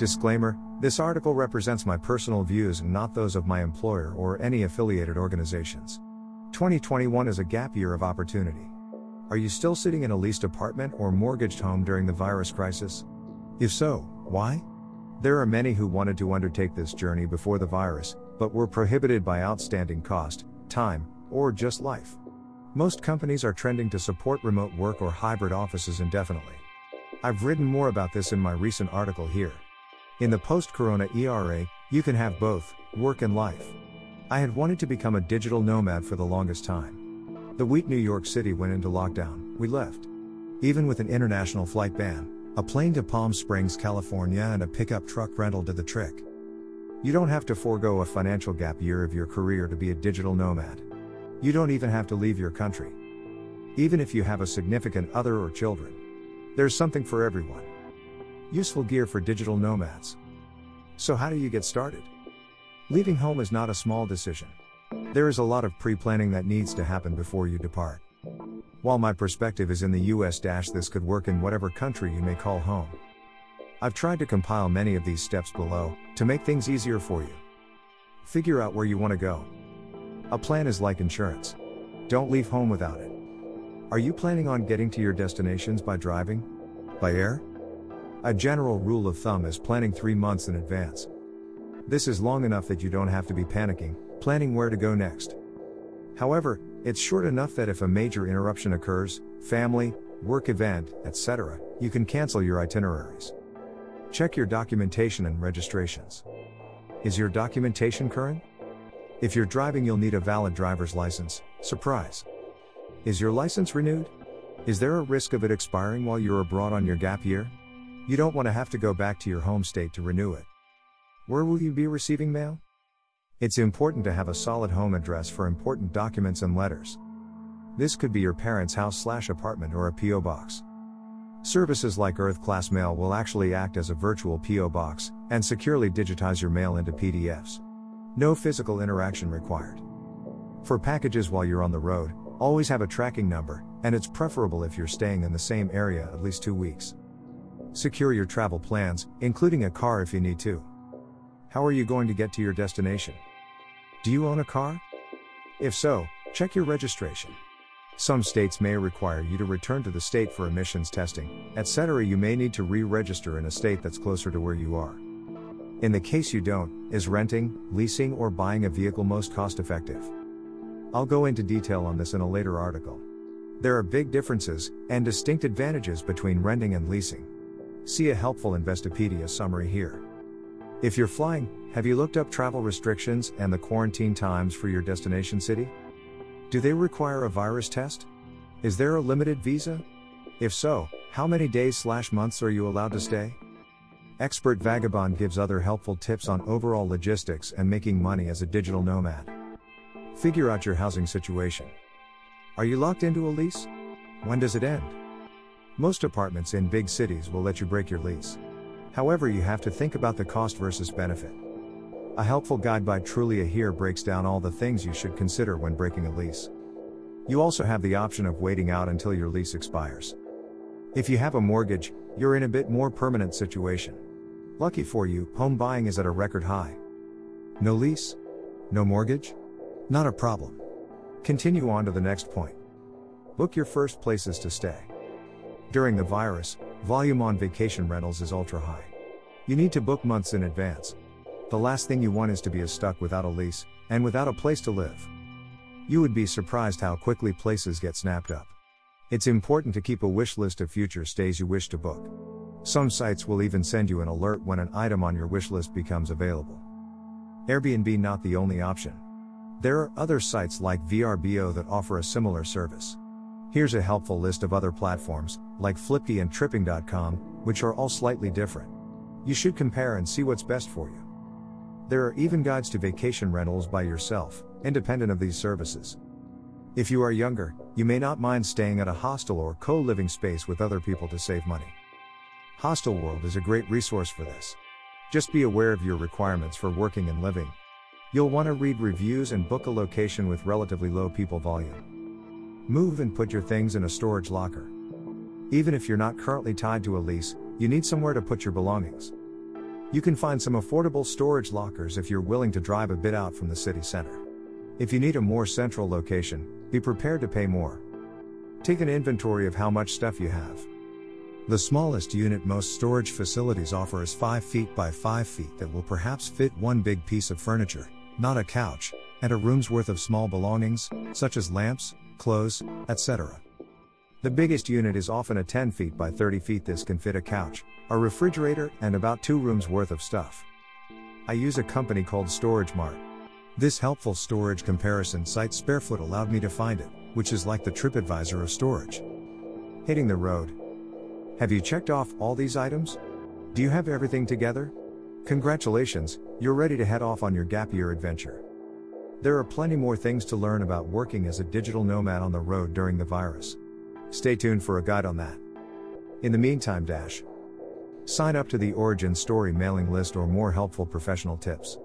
Disclaimer this article represents my personal views and not those of my employer or any affiliated organizations. 2021 is a gap year of opportunity. Are you still sitting in a leased apartment or mortgaged home during the virus crisis? If so, why? There are many who wanted to undertake this journey before the virus, but were prohibited by outstanding cost, time, or just life. Most companies are trending to support remote work or hybrid offices indefinitely. I've written more about this in my recent article here. In the post corona ERA, you can have both work and life. I had wanted to become a digital nomad for the longest time. The week New York City went into lockdown, we left. Even with an international flight ban, a plane to Palm Springs, California, and a pickup truck rental did the trick. You don't have to forego a financial gap year of your career to be a digital nomad. You don't even have to leave your country. Even if you have a significant other or children, there's something for everyone. Useful gear for digital nomads. So, how do you get started? Leaving home is not a small decision. There is a lot of pre planning that needs to happen before you depart. While my perspective is in the US, this could work in whatever country you may call home. I've tried to compile many of these steps below to make things easier for you. Figure out where you want to go. A plan is like insurance. Don't leave home without it. Are you planning on getting to your destinations by driving? By air? A general rule of thumb is planning three months in advance. This is long enough that you don't have to be panicking, planning where to go next. However, it's short enough that if a major interruption occurs, family, work event, etc., you can cancel your itineraries. Check your documentation and registrations. Is your documentation current? If you're driving, you'll need a valid driver's license. Surprise! Is your license renewed? Is there a risk of it expiring while you're abroad on your gap year? You don't want to have to go back to your home state to renew it. Where will you be receiving mail? It's important to have a solid home address for important documents and letters. This could be your parents' house slash apartment or a P.O. box. Services like Earth Class Mail will actually act as a virtual P.O. box and securely digitize your mail into PDFs. No physical interaction required. For packages while you're on the road, always have a tracking number, and it's preferable if you're staying in the same area at least two weeks. Secure your travel plans, including a car if you need to. How are you going to get to your destination? Do you own a car? If so, check your registration. Some states may require you to return to the state for emissions testing, etc. You may need to re register in a state that's closer to where you are. In the case you don't, is renting, leasing, or buying a vehicle most cost effective? I'll go into detail on this in a later article. There are big differences and distinct advantages between renting and leasing. See a helpful Investopedia summary here. If you're flying, have you looked up travel restrictions and the quarantine times for your destination city? Do they require a virus test? Is there a limited visa? If so, how many days slash months are you allowed to stay? Expert Vagabond gives other helpful tips on overall logistics and making money as a digital nomad. Figure out your housing situation. Are you locked into a lease? When does it end? Most apartments in big cities will let you break your lease. However, you have to think about the cost versus benefit. A helpful guide by Trulia here breaks down all the things you should consider when breaking a lease. You also have the option of waiting out until your lease expires. If you have a mortgage, you're in a bit more permanent situation. Lucky for you, home buying is at a record high. No lease? No mortgage? Not a problem. Continue on to the next point. Book your first places to stay. During the virus, volume on vacation rentals is ultra high. You need to book months in advance. The last thing you want is to be stuck without a lease, and without a place to live. You would be surprised how quickly places get snapped up. It's important to keep a wish list of future stays you wish to book. Some sites will even send you an alert when an item on your wish list becomes available. Airbnb not the only option. There are other sites like VRBO that offer a similar service. Here's a helpful list of other platforms, like Flipkey and Tripping.com, which are all slightly different. You should compare and see what's best for you. There are even guides to vacation rentals by yourself, independent of these services. If you are younger, you may not mind staying at a hostel or co living space with other people to save money. Hostelworld is a great resource for this. Just be aware of your requirements for working and living. You'll want to read reviews and book a location with relatively low people volume. Move and put your things in a storage locker. Even if you're not currently tied to a lease, you need somewhere to put your belongings. You can find some affordable storage lockers if you're willing to drive a bit out from the city center. If you need a more central location, be prepared to pay more. Take an inventory of how much stuff you have. The smallest unit most storage facilities offer is 5 feet by 5 feet that will perhaps fit one big piece of furniture, not a couch, and a room's worth of small belongings, such as lamps, clothes, etc. The biggest unit is often a 10 feet by 30 feet. This can fit a couch, a refrigerator, and about two rooms worth of stuff. I use a company called Storage Mart. This helpful storage comparison site Sparefoot allowed me to find it, which is like the TripAdvisor of storage. Hitting the road. Have you checked off all these items? Do you have everything together? Congratulations, you're ready to head off on your gap year adventure. There are plenty more things to learn about working as a digital nomad on the road during the virus. Stay tuned for a guide on that. In the meantime, Dash. Sign up to the Origin Story mailing list or more helpful professional tips.